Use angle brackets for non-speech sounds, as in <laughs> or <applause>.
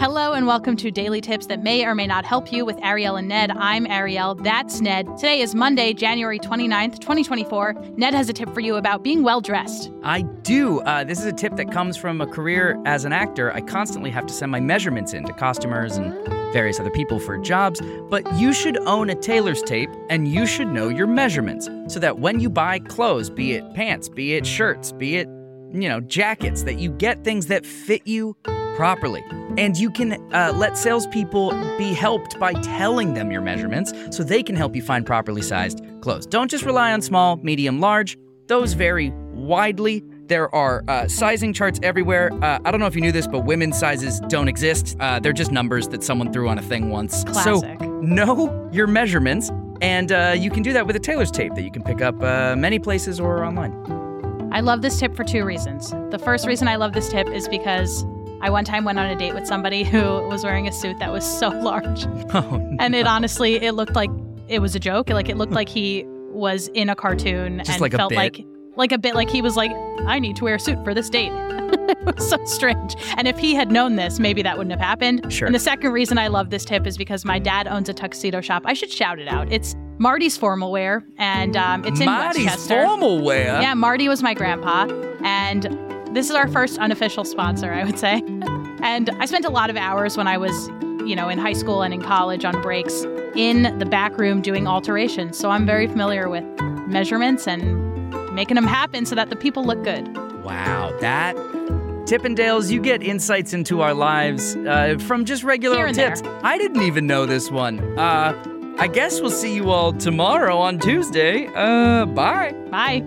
Hello and welcome to Daily Tips that may or may not help you with Arielle and Ned. I'm Arielle, that's Ned. Today is Monday, January 29th, 2024. Ned has a tip for you about being well dressed. I do. Uh, this is a tip that comes from a career as an actor. I constantly have to send my measurements in to costumers and various other people for jobs, but you should own a tailor's tape and you should know your measurements so that when you buy clothes, be it pants, be it shirts, be it, you know, jackets, that you get things that fit you properly. And you can uh, let salespeople be helped by telling them your measurements so they can help you find properly sized clothes. Don't just rely on small, medium, large, those vary widely. There are uh, sizing charts everywhere. Uh, I don't know if you knew this, but women's sizes don't exist. Uh, they're just numbers that someone threw on a thing once. Classic. So <laughs> know your measurements, and uh, you can do that with a tailor's tape that you can pick up uh, many places or online. I love this tip for two reasons. The first reason I love this tip is because I one time went on a date with somebody who was wearing a suit that was so <laughs> large. Oh, no. And it honestly, it looked like it was a joke. Like it looked like he was in a cartoon Just and like felt like like a bit like he was like, I need to wear a suit for this date. <laughs> it was so strange. And if he had known this, maybe that wouldn't have happened. Sure. And the second reason I love this tip is because my dad owns a tuxedo shop. I should shout it out. It's Marty's Formal Wear, and um, it's in Marty's Westchester. formal wear. Yeah, Marty was my grandpa, and this is our first unofficial sponsor, I would say. And I spent a lot of hours when I was, you know, in high school and in college on breaks in the back room doing alterations. So I'm very familiar with measurements and making them happen so that the people look good. Wow, that Tippendales, you get insights into our lives uh, from just regular Here old and tips. I didn't even know this one. Uh, I guess we'll see you all tomorrow on Tuesday. Uh, bye. Bye.